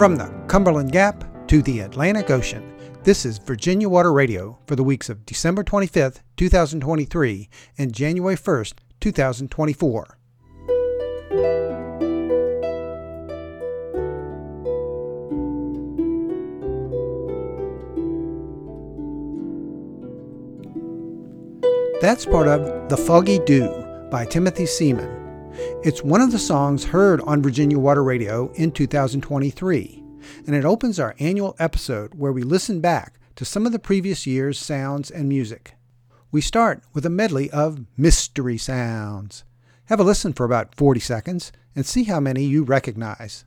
From the Cumberland Gap to the Atlantic Ocean, this is Virginia Water Radio for the weeks of December 25th, 2023 and January 1st, 2024. That's part of The Foggy Dew by Timothy Seaman. It's one of the songs heard on Virginia Water Radio in 2023, and it opens our annual episode where we listen back to some of the previous year's sounds and music. We start with a medley of mystery sounds. Have a listen for about 40 seconds and see how many you recognize.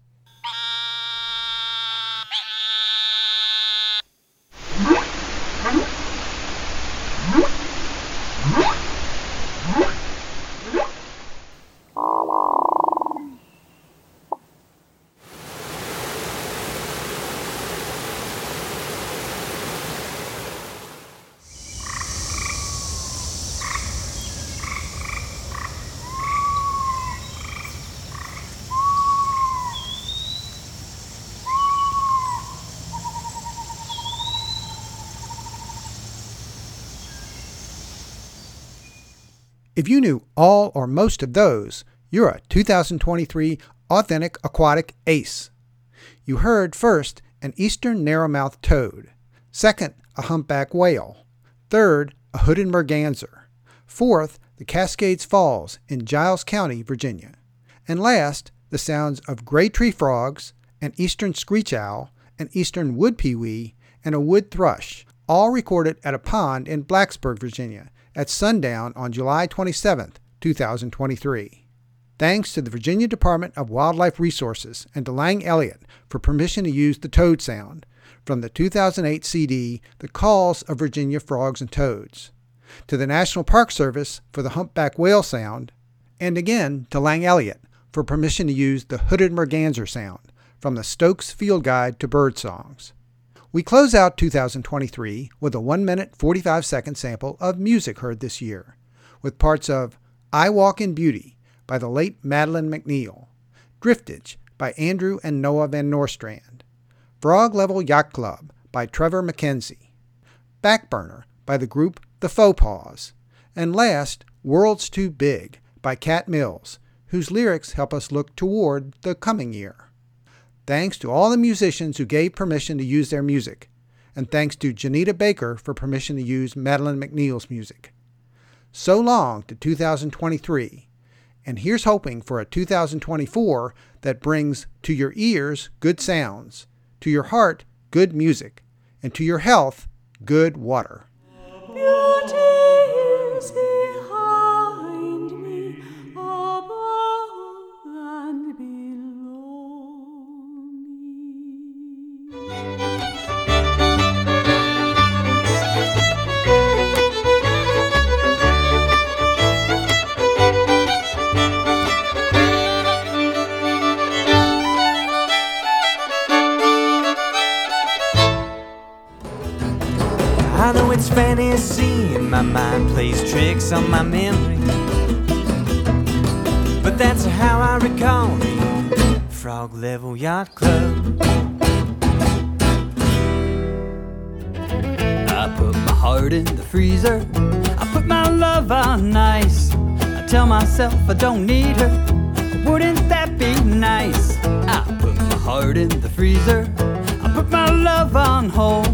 If you knew all or most of those, you're a 2023 Authentic Aquatic Ace. You heard first an eastern narrowmouth toad, second a humpback whale, third a hooded merganser, fourth the Cascades Falls in Giles County, Virginia, and last the sounds of gray tree frogs, an eastern screech owl, an eastern wood pewee, and a wood thrush, all recorded at a pond in Blacksburg, Virginia, at sundown on July 27, 2023. Thanks to the Virginia Department of Wildlife Resources and to Lang Elliott for permission to use the toad sound from the 2008 CD The Calls of Virginia Frogs and Toads, to the National Park Service for the humpback whale sound, and again to Lang Elliott for permission to use the hooded merganser sound from the Stokes Field Guide to Bird Songs. We close out 2023 with a 1 minute 45 second sample of music heard this year, with parts of I Walk in Beauty by the late Madeline MacNeil, Driftage by Andrew and Noah Van Norstrand, Frog Level Yacht Club by Trevor McKenzie, Backburner by the group The Faux Paws, and last, World's Too Big by Cat Mills, whose lyrics help us look toward the coming year. Thanks to all the musicians who gave permission to use their music, and thanks to Janita Baker for permission to use Madeline MacNeil's music. So long to 2023, and here's hoping for a 2024 that brings to your ears good sounds, to your heart good music, and to your health good water. And my mind plays tricks on my memory. But that's how I recall the Frog Level Yacht Club. I put my heart in the freezer. I put my love on ice. I tell myself I don't need her. Wouldn't that be nice? I put my heart in the freezer. I put my love on hold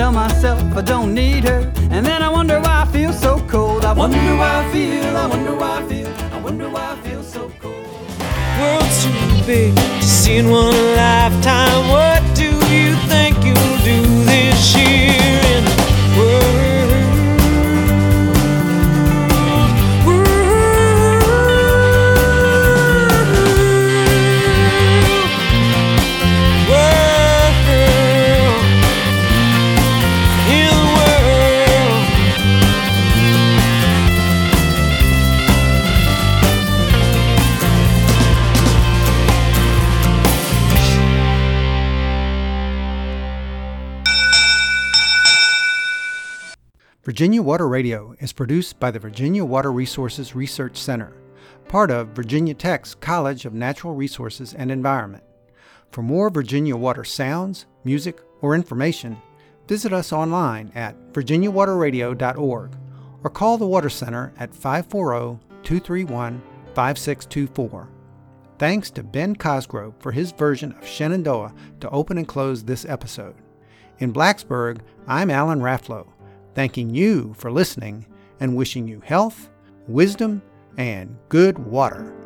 tell myself I don't need her. And then I wonder why I feel so cold. I wonder why I feel, I wonder why I feel, I wonder why I feel so cold. World's too big to see in one lifetime. What Virginia Water Radio is produced by the Virginia Water Resources Research Center, part of Virginia Tech's College of Natural Resources and Environment. For more Virginia Water sounds, music, or information, visit us online at virginiawaterradio.org or call the Water Center at 540 231 5624. Thanks to Ben Cosgrove for his version of Shenandoah to open and close this episode. In Blacksburg, I'm Alan Raflo, thanking you for listening and wishing you health, wisdom, and good water.